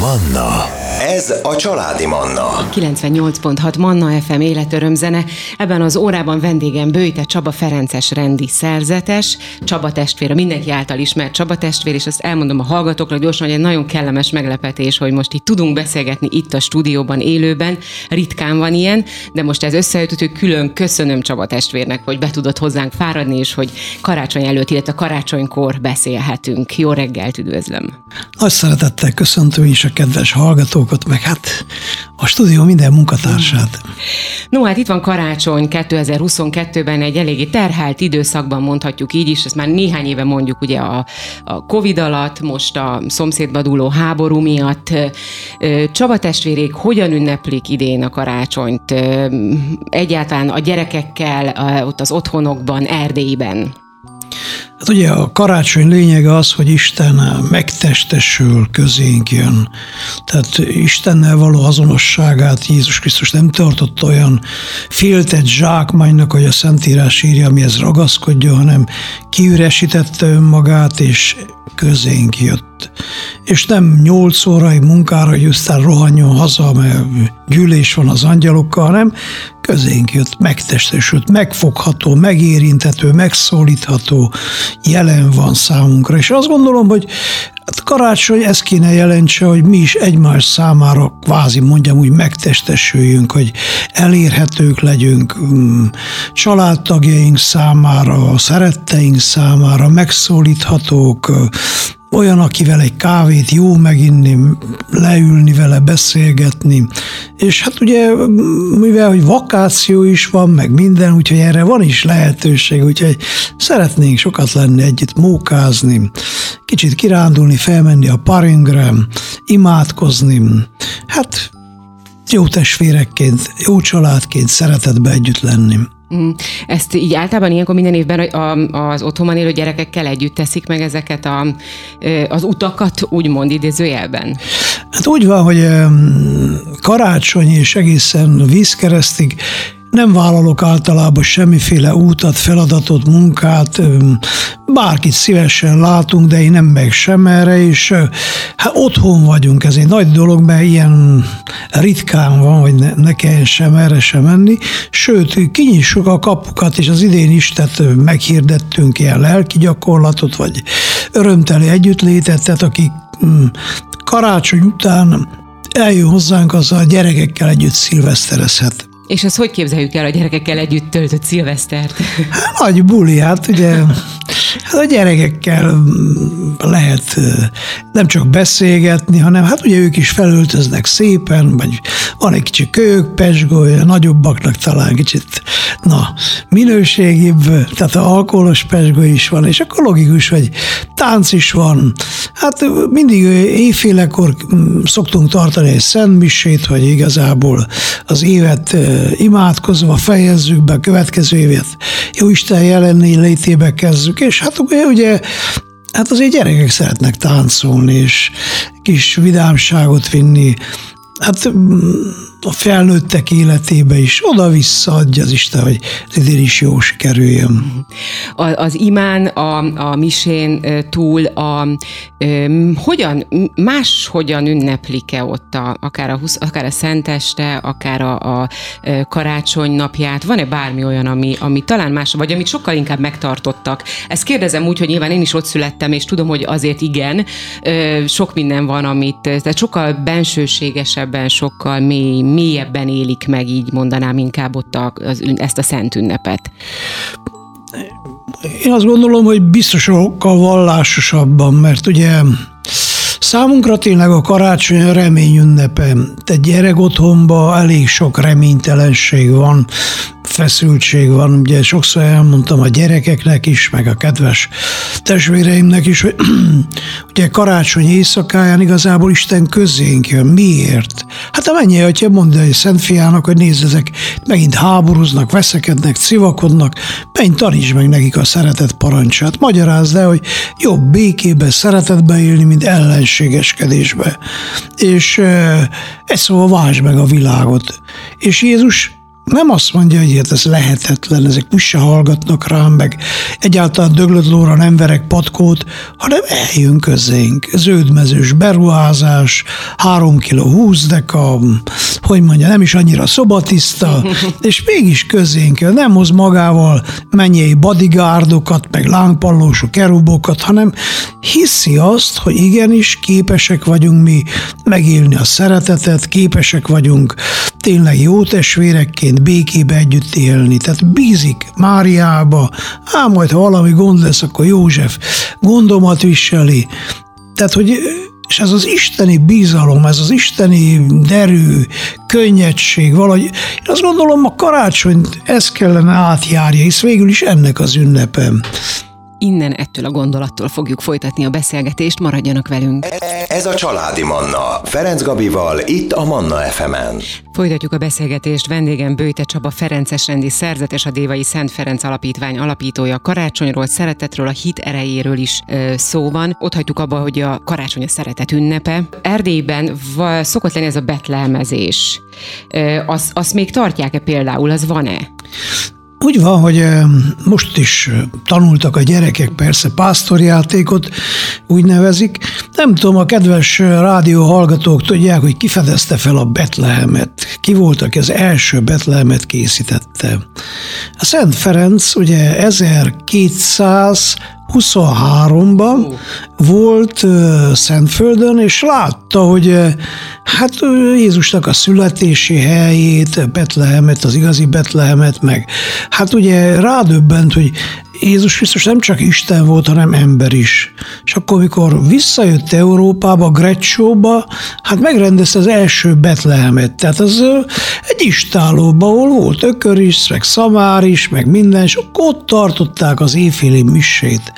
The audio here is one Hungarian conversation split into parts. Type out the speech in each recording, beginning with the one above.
Vanna. Ez a családi Manna. 98.6 Manna FM életörömzene. Ebben az órában vendégem Bőjte Csaba Ferences rendi szerzetes, Csaba testvér, a mindenki által ismert Csaba testvér, és azt elmondom a hallgatóknak gyorsan, hogy egy nagyon kellemes meglepetés, hogy most itt tudunk beszélgetni itt a stúdióban élőben. Ritkán van ilyen, de most ez összejött, hogy külön köszönöm Csaba testvérnek, hogy be tudott hozzánk fáradni, és hogy karácsony előtt, illetve karácsonykor beszélhetünk. Jó reggelt, üdvözlöm! Nagy szeretettel köszöntöm is a kedves hallgatókat, meg hát a stúdió minden munkatársát. No, hát itt van karácsony 2022-ben egy eléggé terhelt időszakban mondhatjuk így is, ezt már néhány éve mondjuk ugye a, a Covid alatt, most a szomszédba dúló háború miatt. Csaba testvérék hogyan ünneplik idén a karácsonyt? Egyáltalán a gyerekekkel, ott az otthonokban, Erdélyben? Hát ugye a karácsony lényege az, hogy Isten megtestesül, közénk jön. Tehát Istennel való azonosságát Jézus Krisztus nem tartott olyan féltett zsákmánynak, hogy a Szentírás írja, amihez ragaszkodja, hanem kiüresítette önmagát, és közénk jött. És nem nyolc órai munkára, hogy aztán rohanjon haza, mert gyűlés van az angyalokkal, hanem közénk jött, megtestesült, megfogható, megérinthető, megszólítható, jelen van számunkra. És azt gondolom, hogy hát karácsony ezt kéne jelentse, hogy mi is egymás számára kvázi mondjam úgy megtestesüljünk, hogy elérhetők legyünk mm, családtagjaink számára, szeretteink számára, megszólíthatók, olyan, akivel egy kávét jó meginni, leülni vele, beszélgetni. És hát ugye, mivel hogy vakáció is van, meg minden, úgyhogy erre van is lehetőség, úgyhogy szeretnénk sokat lenni együtt, mókázni, kicsit kirándulni, felmenni a paringre, imádkozni. Hát jó testvérekként, jó családként szeretetbe együtt lenni. Mm. Ezt így általában ilyenkor minden évben az otthonban élő gyerekekkel együtt teszik meg ezeket a, az utakat, úgymond idézőjelben? Hát úgy van, hogy karácsony és egészen vízkeresztig nem vállalok általában semmiféle útat, feladatot, munkát, bárkit szívesen látunk, de én nem meg sem erre, és hát otthon vagyunk, ez egy nagy dolog, mert ilyen ritkán van, hogy ne, ne kelljen sem erre sem menni, sőt, kinyissuk a kapukat, és az idén is, tehát meghirdettünk ilyen lelki gyakorlatot, vagy örömteli együttlétet, tehát aki mm, karácsony után eljön hozzánk, az a gyerekekkel együtt szilveszterezhet. És azt hogy képzeljük el a gyerekekkel együtt töltött szilvesztert? Nagy buli, hát ugye hát a gyerekekkel lehet nem csak beszélgetni, hanem hát ugye ők is felöltöznek szépen, vagy van egy kicsi kölyök, pesgolya, nagyobbaknak talán kicsit, na, minőségibb, tehát a alkoholos pesgő is van, és akkor logikus, hogy tánc is van. Hát mindig éjfélekor szoktunk tartani egy szentmisét, hogy igazából az évet imádkozva fejezzük be, a következő évet jó Isten jelenni létébe kezdjük, és hát ugye, ugye hát azért gyerekek szeretnek táncolni, és kis vidámságot vinni. Hát a felnőttek életébe is oda-vissza adja az Isten, hogy idén is jó sikerüljön. Az imán, a, a misén túl, a, hogyan, más hogyan ünneplik-e ott a, akár, a, husz, akár a Szenteste, akár a, a karácsony napját? Van-e bármi olyan, ami, ami talán más, vagy amit sokkal inkább megtartottak? Ezt kérdezem úgy, hogy nyilván én is ott születtem, és tudom, hogy azért igen, sok minden van, amit, tehát sokkal bensőségesebben, sokkal mély, mélyebben élik meg, így mondanám inkább ott a, az, ezt a szent ünnepet? Én azt gondolom, hogy biztos sokkal vallásosabban, mert ugye Számunkra tényleg a karácsony a remény ünnepe. Egy gyerek otthonban elég sok reménytelenség van, feszültség van. Ugye sokszor elmondtam a gyerekeknek is, meg a kedves testvéreimnek is, hogy ugye karácsony éjszakáján igazából Isten közénk jön. Miért? Hát a mennyi atya mondja a Szent Fiának, hogy nézd, ezek megint háborúznak, veszekednek, civakodnak, menj taníts meg nekik a szeretet parancsát. Magyarázd el, hogy jobb békébe, szeretetbe élni, mint ellenségeskedésbe. És e, ez szóval váltsd meg a világot. És Jézus nem azt mondja, hogy hát ez lehetetlen, ezek se hallgatnak rám, meg egyáltalán döglött lóra nem verek patkót, hanem eljön közénk. Zöldmezős beruházás, három kiló húsz deka, hogy mondja, nem is annyira szobatiszta, és mégis közénk jön, nem hoz magával mennyei bodyguardokat, meg lángpallósú kerubokat, hanem hiszi azt, hogy igenis képesek vagyunk mi megélni a szeretetet, képesek vagyunk tényleg jó testvérekként békébe együtt élni. Tehát bízik Máriába, ám majd ha valami gond lesz, akkor József gondomat viseli. Tehát, hogy és ez az isteni bizalom, ez az isteni derű, könnyedség, valahogy én azt gondolom a karácsonyt ez kellene átjárja, hisz végül is ennek az ünnepem. Innen ettől a gondolattól fogjuk folytatni a beszélgetést, maradjanak velünk. Ez a Családi Manna. Ferenc Gabival, itt a Manna FM-en. Folytatjuk a beszélgetést. Vendégem Bőte Csaba Ferences rendi szerzetes, a Dévai Szent Ferenc Alapítvány alapítója. Karácsonyról, szeretetről, a hit erejéről is ö, szó van. Ott hagytuk abba, hogy a karácsony a szeretet ünnepe. Erdélyben va, szokott lenni ez a betlehemezés. Azt az még tartják-e például? Az van-e? Úgy van, hogy most is tanultak a gyerekek persze pásztorjátékot, úgy nevezik. Nem tudom, a kedves rádió hallgatók tudják, hogy kifedezte fel a Betlehemet. Ki volt, aki az első Betlehemet készítette. A Szent Ferenc ugye 1200 23-ban oh. volt uh, Szentföldön, és látta, hogy uh, hát Jézusnak a születési helyét, Betlehemet, az igazi Betlehemet, meg hát ugye rádöbbent, hogy Jézus Krisztus nem csak Isten volt, hanem ember is. És akkor, mikor visszajött Európába, Grecsóba, hát megrendezte az első Betlehemet. Tehát az egy istálóba, ahol volt ökör is, meg szamár is, meg minden, és ott tartották az éjféli missét.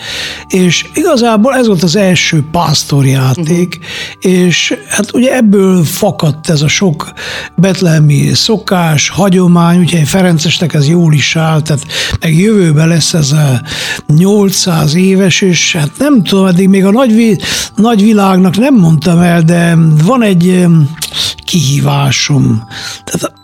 És igazából ez volt az első pásztorjáték, uh-huh. és hát ugye ebből fakadt ez a sok betlehemi szokás, hagyomány, úgyhogy Ferencesnek ez jól is áll, tehát meg jövőben lesz ez a 800 éves, és hát nem tudom, eddig még a nagy, világnak nem mondtam el, de van egy kihívásom. Tehát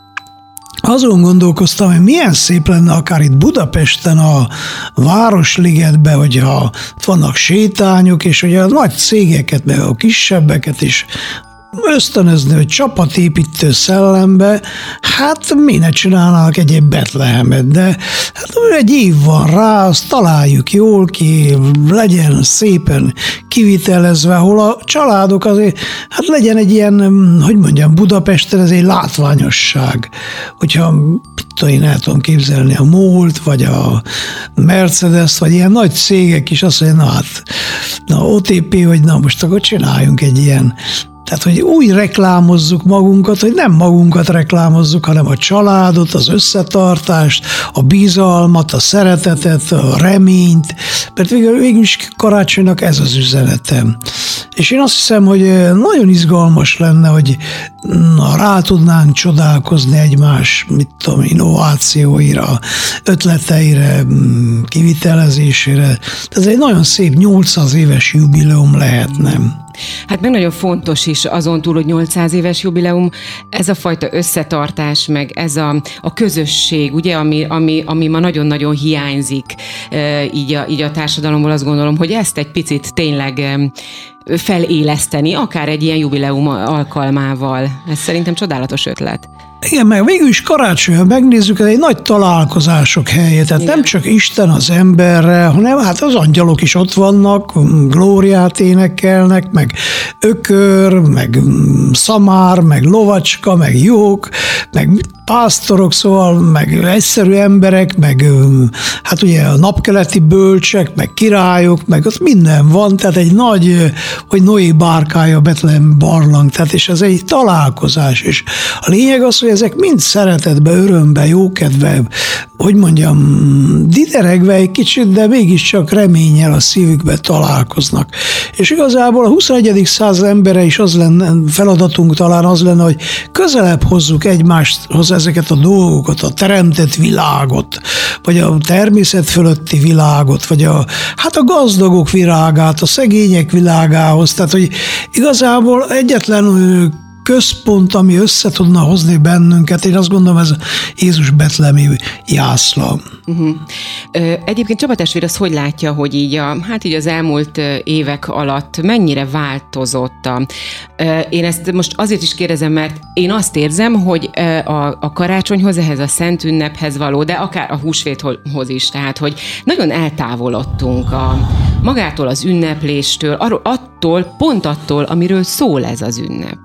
azon gondolkoztam, hogy milyen szép lenne akár itt Budapesten a Városligetben, hogyha vannak sétányok, és hogy a nagy cégeket, meg a kisebbeket is ösztönözni, hogy csapatépítő szellembe, hát mi ne csinálnák egyéb Betlehemet, de hát egy év van rá, azt találjuk jól ki, legyen szépen kivitelezve, hol a családok azért, hát legyen egy ilyen, hogy mondjam, Budapesten ez egy látványosság, hogyha tudom, én el tudom képzelni a Molt, vagy a Mercedes, vagy ilyen nagy cégek is azt mondja, na hát, na OTP, hogy na most akkor csináljunk egy ilyen tehát, hogy úgy reklámozzuk magunkat, hogy nem magunkat reklámozzuk, hanem a családot, az összetartást, a bizalmat, a szeretetet, a reményt, mert végül, végül is karácsonynak ez az üzenetem. És én azt hiszem, hogy nagyon izgalmas lenne, hogy na, rá tudnánk csodálkozni egymás, mit tudom, innovációira, ötleteire, mm, kivitelezésére. Tehát ez egy nagyon szép 800 éves jubileum lehetne. Hát meg nagyon fontos is azon túl, hogy 800 éves jubileum, ez a fajta összetartás, meg ez a, a közösség, ugye, ami, ami, ami ma nagyon-nagyon hiányzik így a, így a társadalomból, azt gondolom, hogy ezt egy picit tényleg feléleszteni, akár egy ilyen jubileum alkalmával. Ez szerintem csodálatos ötlet. Igen, meg végül is karácsony, ha megnézzük, ez egy nagy találkozások helye, tehát Igen. nem csak Isten az emberre, hanem hát az angyalok is ott vannak, glóriát énekelnek, meg ökör, meg szamár, meg lovacska, meg jók, meg pásztorok, szóval, meg egyszerű emberek, meg hát ugye a napkeleti bölcsek, meg királyok, meg ott minden van, tehát egy nagy, hogy Noé bárkája, Betlehem barlang, tehát és ez egy találkozás, és a lényeg az, hogy ezek mind szeretetbe, örömbe, jókedve, hogy mondjam, dideregve egy kicsit, de mégiscsak reménnyel a szívükbe találkoznak. És igazából a 21. század embere is az lenne, feladatunk talán az lenne, hogy közelebb hozzuk egymáshoz ezeket a dolgokat, a teremtett világot, vagy a természet fölötti világot, vagy a, hát a gazdagok világát, a szegények világához. Tehát, hogy igazából egyetlen központ, ami össze tudna hozni bennünket. Én azt gondolom, ez Jézus betlemi jászla. Uh-huh. Egyébként Csaba testvér az hogy látja, hogy így, a, hát így az elmúlt évek alatt mennyire változott a... Én ezt most azért is kérdezem, mert én azt érzem, hogy a, a karácsonyhoz, ehhez a szent ünnephez való, de akár a húsvéthoz is, tehát hogy nagyon eltávolodtunk a, magától az ünnepléstől, arról, attól, pont attól, amiről szól ez az ünnep.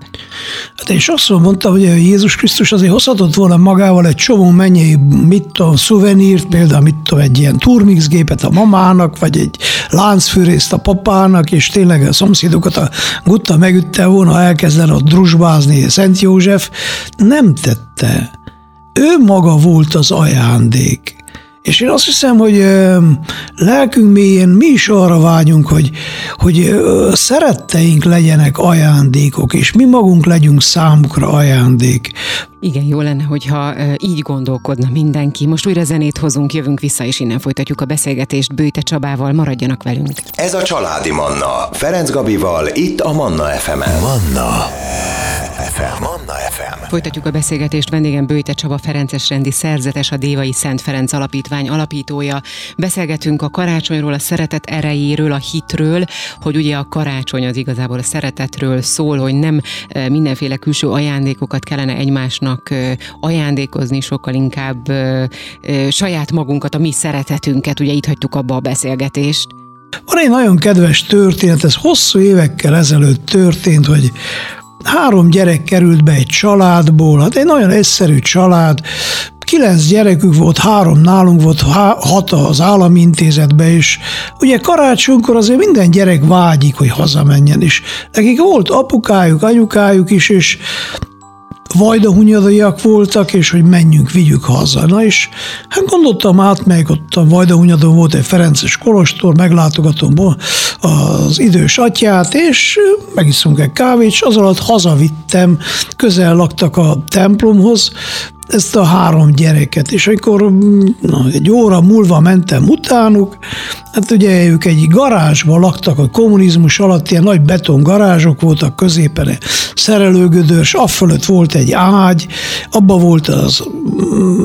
Hát én sokszor mondtam, hogy Jézus Krisztus azért hozhatott volna magával egy csomó mennyei, mit tudom, szuvenírt, például mit tudom, egy ilyen turmixgépet a mamának, vagy egy láncfűrészt a papának, és tényleg a szomszédokat a gutta megütte volna, ha elkezdene ott drusbázni Szent József. Nem tette. Ő maga volt az ajándék. És én azt hiszem, hogy lelkünk mélyén mi is arra vágyunk, hogy, hogy szeretteink legyenek ajándékok, és mi magunk legyünk számukra ajándék. Igen, jó lenne, hogyha így gondolkodna mindenki. Most újra zenét hozunk, jövünk vissza, és innen folytatjuk a beszélgetést Bőte Csabával. Maradjanak velünk. Ez a Családi Manna. Ferenc Gabival, itt a Manna FM-en. Manna. FM. Manna FM. Folytatjuk a beszélgetést. Vendégem Bőte Csaba Ferences rendi szerzetes, a Dévai Szent Ferenc Alapítvány alapítója. Beszélgetünk a karácsonyról, a szeretet erejéről, a hitről, hogy ugye a karácsony az igazából a szeretetről szól, hogy nem mindenféle külső ajándékokat kellene egymásnak ajándékozni, sokkal inkább saját magunkat, a mi szeretetünket. Ugye itt hagytuk abba a beszélgetést. Van egy nagyon kedves történet, ez hosszú évekkel ezelőtt történt, hogy Három gyerek került be egy családból, hát egy nagyon egyszerű család, kilenc gyerekük volt, három nálunk volt, hat az állami intézetbe, és ugye karácsonykor azért minden gyerek vágyik, hogy hazamenjen, és nekik volt apukájuk, anyukájuk is, és vajdahunyadaiak voltak, és hogy menjünk, vigyük haza. Na és hát gondoltam át, meg ott a vajdahunyadon volt egy Ferences kolostor, meglátogatom az idős atyát, és megiszunk egy kávét, és az alatt hazavittem, közel laktak a templomhoz, ezt a három gyereket, és amikor na, egy óra múlva mentem utánuk, hát ugye ők egy garázsban laktak a kommunizmus alatt, ilyen nagy beton garázsok voltak, középen szerelőgödös, afölött volt egy ágy, abba volt az,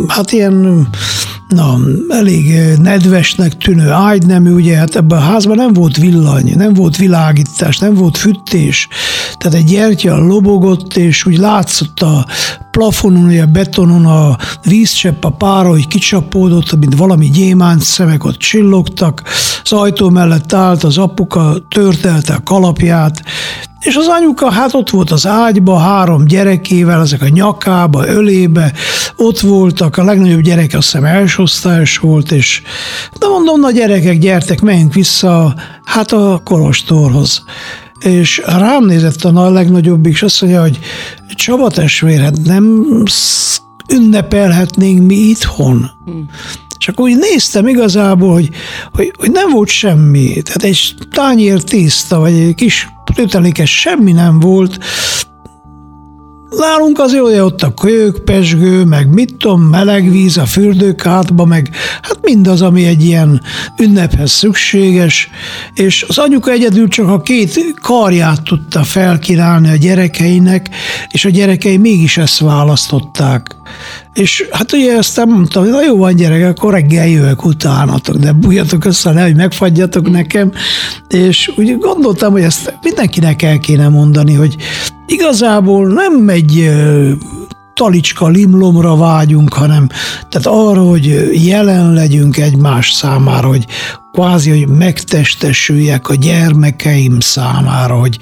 hát ilyen na, elég nedvesnek tűnő ágynemű, ugye hát ebben a házban nem volt villany, nem volt világítás, nem volt fűtés, tehát egy gyertya lobogott, és úgy látszott a plafonon, a betonon a vízcsepp, a pára, hogy kicsapódott, mint valami gyémánt szemek ott csillogtak, az ajtó mellett állt az apuka, törtelte a kalapját, és az anyuka hát ott volt az ágyba, három gyerekével, ezek a nyakába, ölébe, ott voltak, a legnagyobb gyerek azt hiszem elsosztályos volt, és de mondom, na gyerekek, gyertek, menjünk vissza, hát a kolostorhoz. És rám nézett a legnagyobbik, és azt mondja, hogy Csaba testvér, hát nem ünnepelhetnénk mi itthon. Hmm. És akkor úgy néztem igazából, hogy, hogy, hogy nem volt semmi. Tehát egy tányér tészta, vagy egy kis tőtelékes semmi nem volt, Nálunk azért olyan ott a kölyök, pesgő, meg mit tudom, meleg víz a fürdőkádba, meg hát mindaz, ami egy ilyen ünnephez szükséges, és az anyuka egyedül csak a két karját tudta felkínálni a gyerekeinek, és a gyerekei mégis ezt választották. És hát ugye nem mondtam, hogy na jó van gyerek, akkor reggel jövök utánatok, de bújjatok össze, ne, hogy megfagyjatok nekem. És úgy gondoltam, hogy ezt mindenkinek el kéne mondani, hogy igazából nem egy talicska limlomra vágyunk, hanem tehát arra, hogy jelen legyünk egymás számára, hogy kvázi, hogy megtestesüljek a gyermekeim számára, hogy,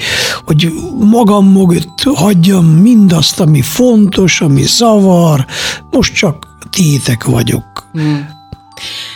hogy magam mögött hagyjam mindazt, ami fontos, ami zavar, most csak tiétek vagyok. Hmm.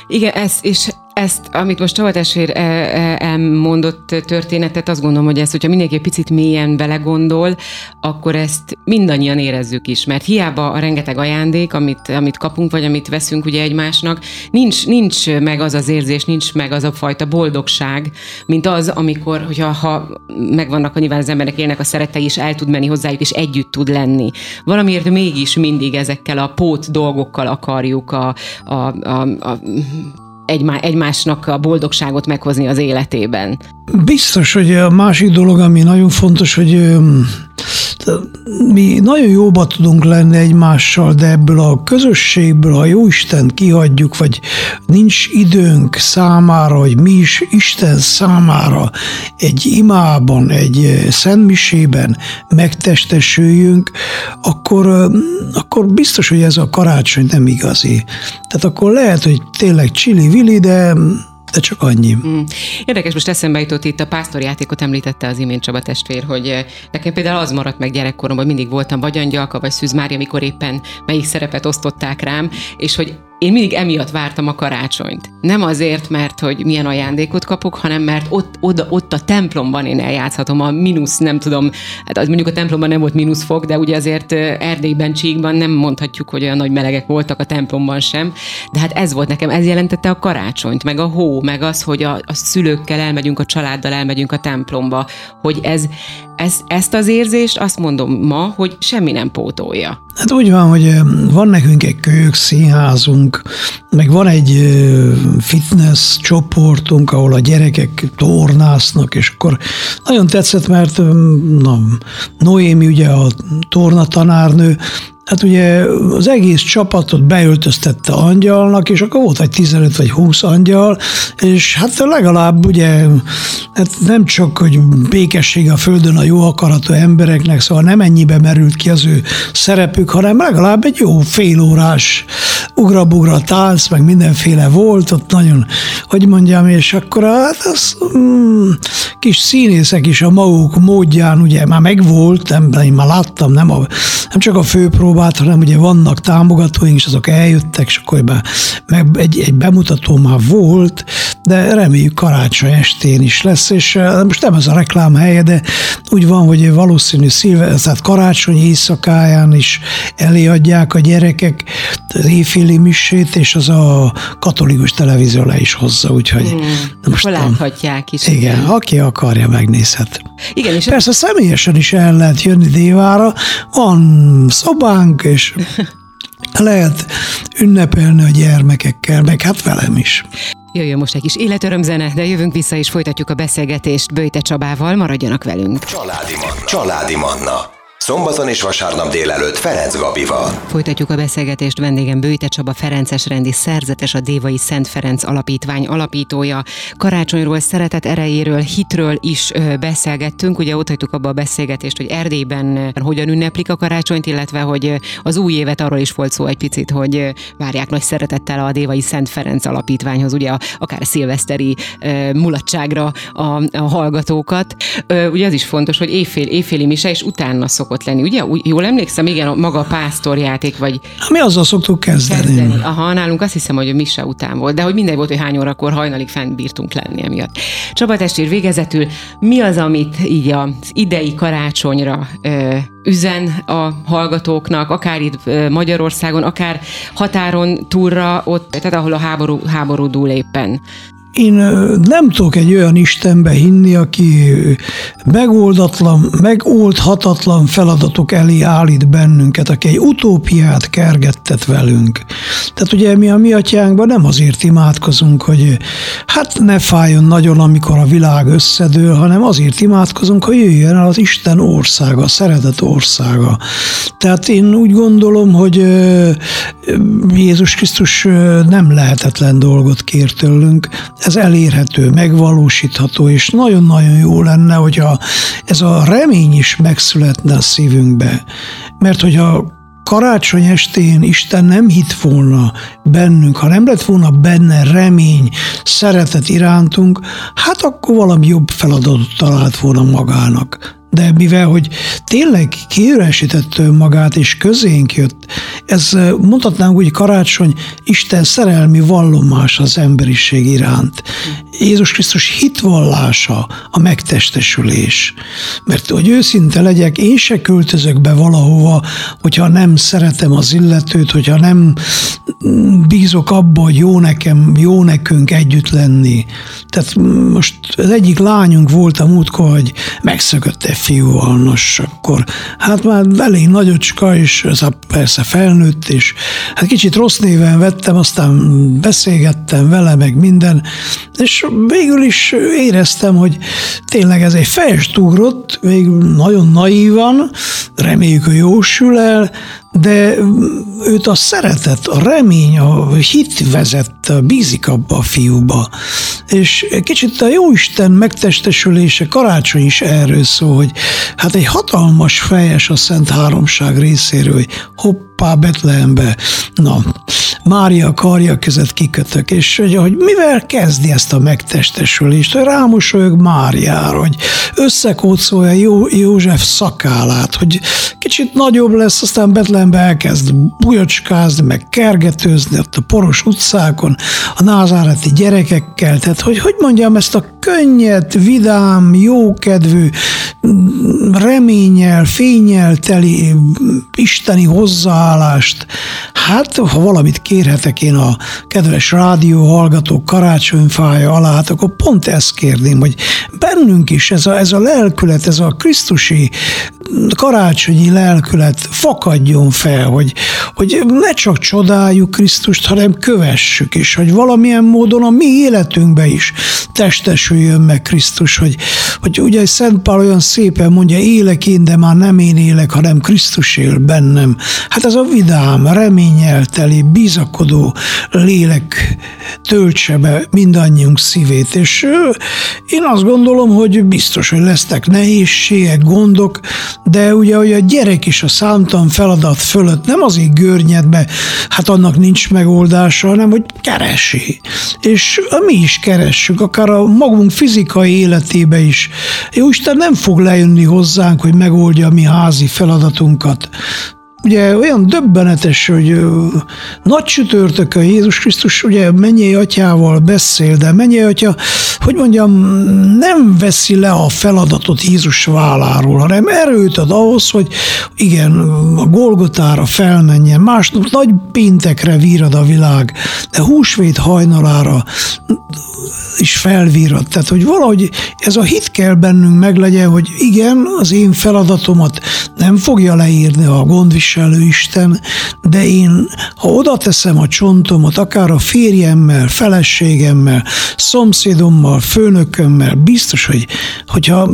Igen, ez, és ezt, amit most Csaba testvér e, e, elmondott történetet, azt gondolom, hogy ezt, hogyha mindenki egy picit mélyen belegondol, akkor ezt mindannyian érezzük is, mert hiába a rengeteg ajándék, amit, amit kapunk, vagy amit veszünk ugye egymásnak, nincs, nincs meg az az érzés, nincs meg az a fajta boldogság, mint az, amikor, hogyha ha megvannak, nyilván az emberek élnek a szerettei, és el tud menni hozzájuk, és együtt tud lenni. Valamiért mégis mindig ezekkel a pót dolgokkal akarjuk a, a, a, a egymá, egymásnak a boldogságot meghozni az életében. Biztos, hogy a másik dolog, ami nagyon fontos, hogy Mi nagyon jóba tudunk lenni egymással, de ebből a közösségből, ha Jóisten kihagyjuk, vagy nincs időnk számára, hogy mi is Isten számára egy imában, egy szentmisében megtestesüljünk, akkor, akkor biztos, hogy ez a karácsony nem igazi. Tehát akkor lehet, hogy tényleg csili-vili, de de csak annyi. Mm. Érdekes, most eszembe jutott itt a pásztorjátékot említette az imént Csaba testvér, hogy eh, nekem például az maradt meg gyerekkoromban, mindig voltam vagy angyalka, vagy Szűz Mária, amikor éppen melyik szerepet osztották rám, és hogy én mindig emiatt vártam a karácsonyt. Nem azért, mert hogy milyen ajándékot kapok, hanem mert ott, oda, ott a templomban én eljátszhatom a mínusz, nem tudom, hát az mondjuk a templomban nem volt mínuszfok, de ugye azért Erdélyben, Csíkban nem mondhatjuk, hogy olyan nagy melegek voltak a templomban sem, de hát ez volt nekem, ez jelentette a karácsonyt, meg a hó, meg az, hogy a, a szülőkkel elmegyünk, a családdal elmegyünk a templomba, hogy ez, ez, ezt az érzést azt mondom ma, hogy semmi nem pótolja. Hát úgy van, hogy van nekünk egy kölyök színházunk, meg van egy fitness csoportunk, ahol a gyerekek tornásznak, és akkor nagyon tetszett, mert na, Noémi ugye a tornatanárnő, Hát ugye az egész csapatot beöltöztette angyalnak, és akkor volt egy 15 vagy 20 angyal, és hát legalább ugye hát nem csak, hogy békesség a földön a jó akaratú embereknek, szóval nem ennyibe merült ki az ő szerepük, hanem legalább egy jó félórás ugrabugra tánc, meg mindenféle volt, ott nagyon, hogy mondjam, és akkor hát az mm, kis színészek is a maguk módján ugye már megvolt, nem, én már láttam, nem, a, nem csak a főpróbát, hanem ugye vannak támogatóink, és azok eljöttek, és akkor be, meg egy, egy bemutató már volt, de reméljük karácsony estén is lesz, és most nem ez a reklám helye, de úgy van, hogy valószínű szilve, tehát karácsony éjszakáján is eléadják a gyerekek az éjféli misét, és az a katolikus televízió le is hozza, úgyhogy hmm, most láthatják is. Igen, igen, aki akarja, megnézhet. Igen, és Persze személyesen is el lehet jönni Dévára, van szobánk, és lehet ünnepelni a gyermekekkel, meg hát velem is. Jöjjön most egy kis életörömzene, de jövünk vissza és folytatjuk a beszélgetést Böjte Csabával, maradjanak velünk. Családi Manna. Családi Manna. Szombaton és vasárnap délelőtt Ferenc Gabival. Folytatjuk a beszélgetést vendégem Bőte Csaba Ferences rendi szerzetes, a Dévai Szent Ferenc Alapítvány alapítója. Karácsonyról, szeretet erejéről, hitről is beszélgettünk. Ugye ott hagytuk abba a beszélgetést, hogy Erdélyben hogyan ünneplik a karácsonyt, illetve hogy az új évet arról is volt szó egy picit, hogy várják nagy szeretettel a Dévai Szent Ferenc Alapítványhoz, ugye akár a szilveszteri mulatságra a, a hallgatókat. Ugye az is fontos, hogy éjfél, éjféli mise, és utána szok szokott lenni, ugye? Úgy, jól emlékszem, igen, a maga a pásztorjáték, vagy... Mi azzal szoktuk kezdeni. kezdeni. Aha, nálunk azt hiszem, hogy a mise után volt, de hogy mindegy volt, hogy hány órakor hajnalig fent bírtunk lenni emiatt. Csaba testér, végezetül mi az, amit így az idei karácsonyra ö, üzen a hallgatóknak, akár itt Magyarországon, akár határon túlra, ott, tehát ahol a háború, háború dúl éppen. Én nem tudok egy olyan Istenbe hinni, aki megoldatlan, megoldhatatlan feladatok elé állít bennünket, aki egy utópiát kergettet velünk. Tehát ugye mi a mi atyánkban nem azért imádkozunk, hogy hát ne fájjon nagyon, amikor a világ összedől, hanem azért imádkozunk, hogy jöjjön el az Isten országa, a szeretet országa. Tehát én úgy gondolom, hogy Jézus Krisztus nem lehetetlen dolgot kér tőlünk, ez elérhető, megvalósítható, és nagyon-nagyon jó lenne, hogyha ez a remény is megszületne a szívünkbe. Mert hogyha karácsony estén Isten nem hitt volna bennünk, ha nem lett volna benne remény, szeretet irántunk, hát akkor valami jobb feladatot talált volna magának de mivel, hogy tényleg kiüresítette önmagát és közénk jött, ez mondhatnánk úgy karácsony Isten szerelmi vallomás az emberiség iránt. Jézus Krisztus hitvallása a megtestesülés. Mert hogy őszinte legyek, én se költözök be valahova, hogyha nem szeretem az illetőt, hogyha nem bízok abba, hogy jó nekem, jó nekünk együtt lenni. Tehát most az egyik lányunk volt a múltkor, hogy megszökött egy fiúval, nos, akkor hát már elég nagyocska, és ez a, persze felnőtt, és hát kicsit rossz néven vettem, aztán beszélgettem vele, meg minden, és végül is éreztem, hogy tényleg ez egy fejest ugrott, végül nagyon naívan, reméljük, hogy jósül el, de őt a szeretet, a remény, a hit vezette, bízik abba a fiúba. És kicsit a Jóisten megtestesülése karácsony is erről szól, hogy hát egy hatalmas fejes a Szent Háromság részéről, hogy hoppá, Betlehembe, na, Mária karja között kikötök, és hogy, hogy mivel kezdi ezt a megtestesülést, hogy rámosolyog Máriára, hogy összekócolja Jó, József szakálát, hogy kicsit nagyobb lesz, aztán Betlehembe elkezd bujocskázni, meg kergetőzni ott a poros utcákon, a názáreti gyerekekkel, tehát hogy, hogy mondjam, ezt a könnyed, vidám, jókedvű, reményel, fényel teli isteni hozzáállást, hát ha valamit kérhetek én a kedves rádió hallgatók karácsonyfája alá, hát akkor pont ezt kérném, hogy bennünk is ez a, ez a lelkület, ez a krisztusi karácsonyi lelkület fakadjon fel, hogy, hogy ne csak csodáljuk Krisztust, hanem kövessük is, hogy valamilyen módon a mi életünkbe is testesüljön meg Krisztus, hogy, hogy ugye Szent Pál olyan szépen mondja, élek én, de már nem én élek, hanem Krisztus él bennem. Hát ez a vidám, reményelteli, bizakodó lélek töltse be mindannyiunk szívét, és én azt gondolom, hogy biztos, hogy lesznek nehézségek, gondok, de ugye, hogy a gyerek is a számtalan feladat fölött nem azért görnyed be, hát annak nincs megoldása, hanem hogy keresi. És mi is keressük, akár a magunk fizikai életébe is. Jó Isten nem fog lejönni hozzánk, hogy megoldja a mi házi feladatunkat. Ugye olyan döbbenetes, hogy nagy csütörtökön Jézus Krisztus ugye mennyi atyával beszél, de mennyi atya, hogy mondjam, nem veszi le a feladatot Jézus válláról, hanem erőt ad ahhoz, hogy igen, a Golgotára felmenjen, másnap nagy péntekre vírad a világ, de húsvét hajnalára is felvírad. Tehát, hogy valahogy ez a hit kell bennünk meglegyen, hogy igen, az én feladatomat nem fogja leírni a gondviselő Isten, de én, ha oda teszem a csontomat, akár a férjemmel, feleségemmel, szomszédommal, főnökömmel, biztos, hogy hogyha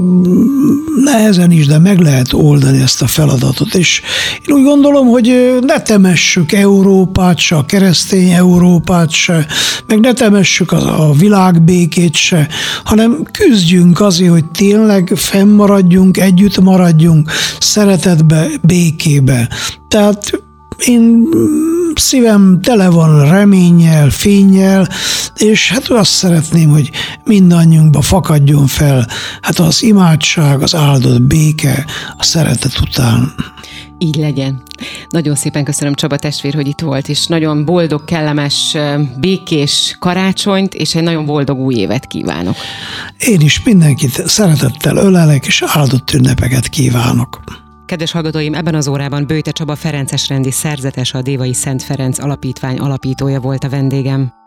nehezen is, de meg lehet oldani ezt a feladatot. És én úgy gondolom, hogy ne temessük Európát se, a keresztény Európát se, meg ne temessük a, a világ békét se, hanem küzdjünk azért, hogy tényleg fennmaradjunk, együtt maradjunk, szeretetbe, békébe. Tehát én szívem tele van reménnyel, fényjel, és hát azt szeretném, hogy mindannyiunkba fakadjon fel hát az imádság, az áldott béke, a szeretet után. Így legyen. Nagyon szépen köszönöm Csaba testvér, hogy itt volt, és nagyon boldog, kellemes, békés karácsonyt, és egy nagyon boldog új évet kívánok. Én is mindenkit szeretettel ölelek, és áldott ünnepeket kívánok. Kedves hallgatóim, ebben az órában Bőte Csaba Ferences rendi szerzetes, a Dévai Szent Ferenc Alapítvány alapítója volt a vendégem.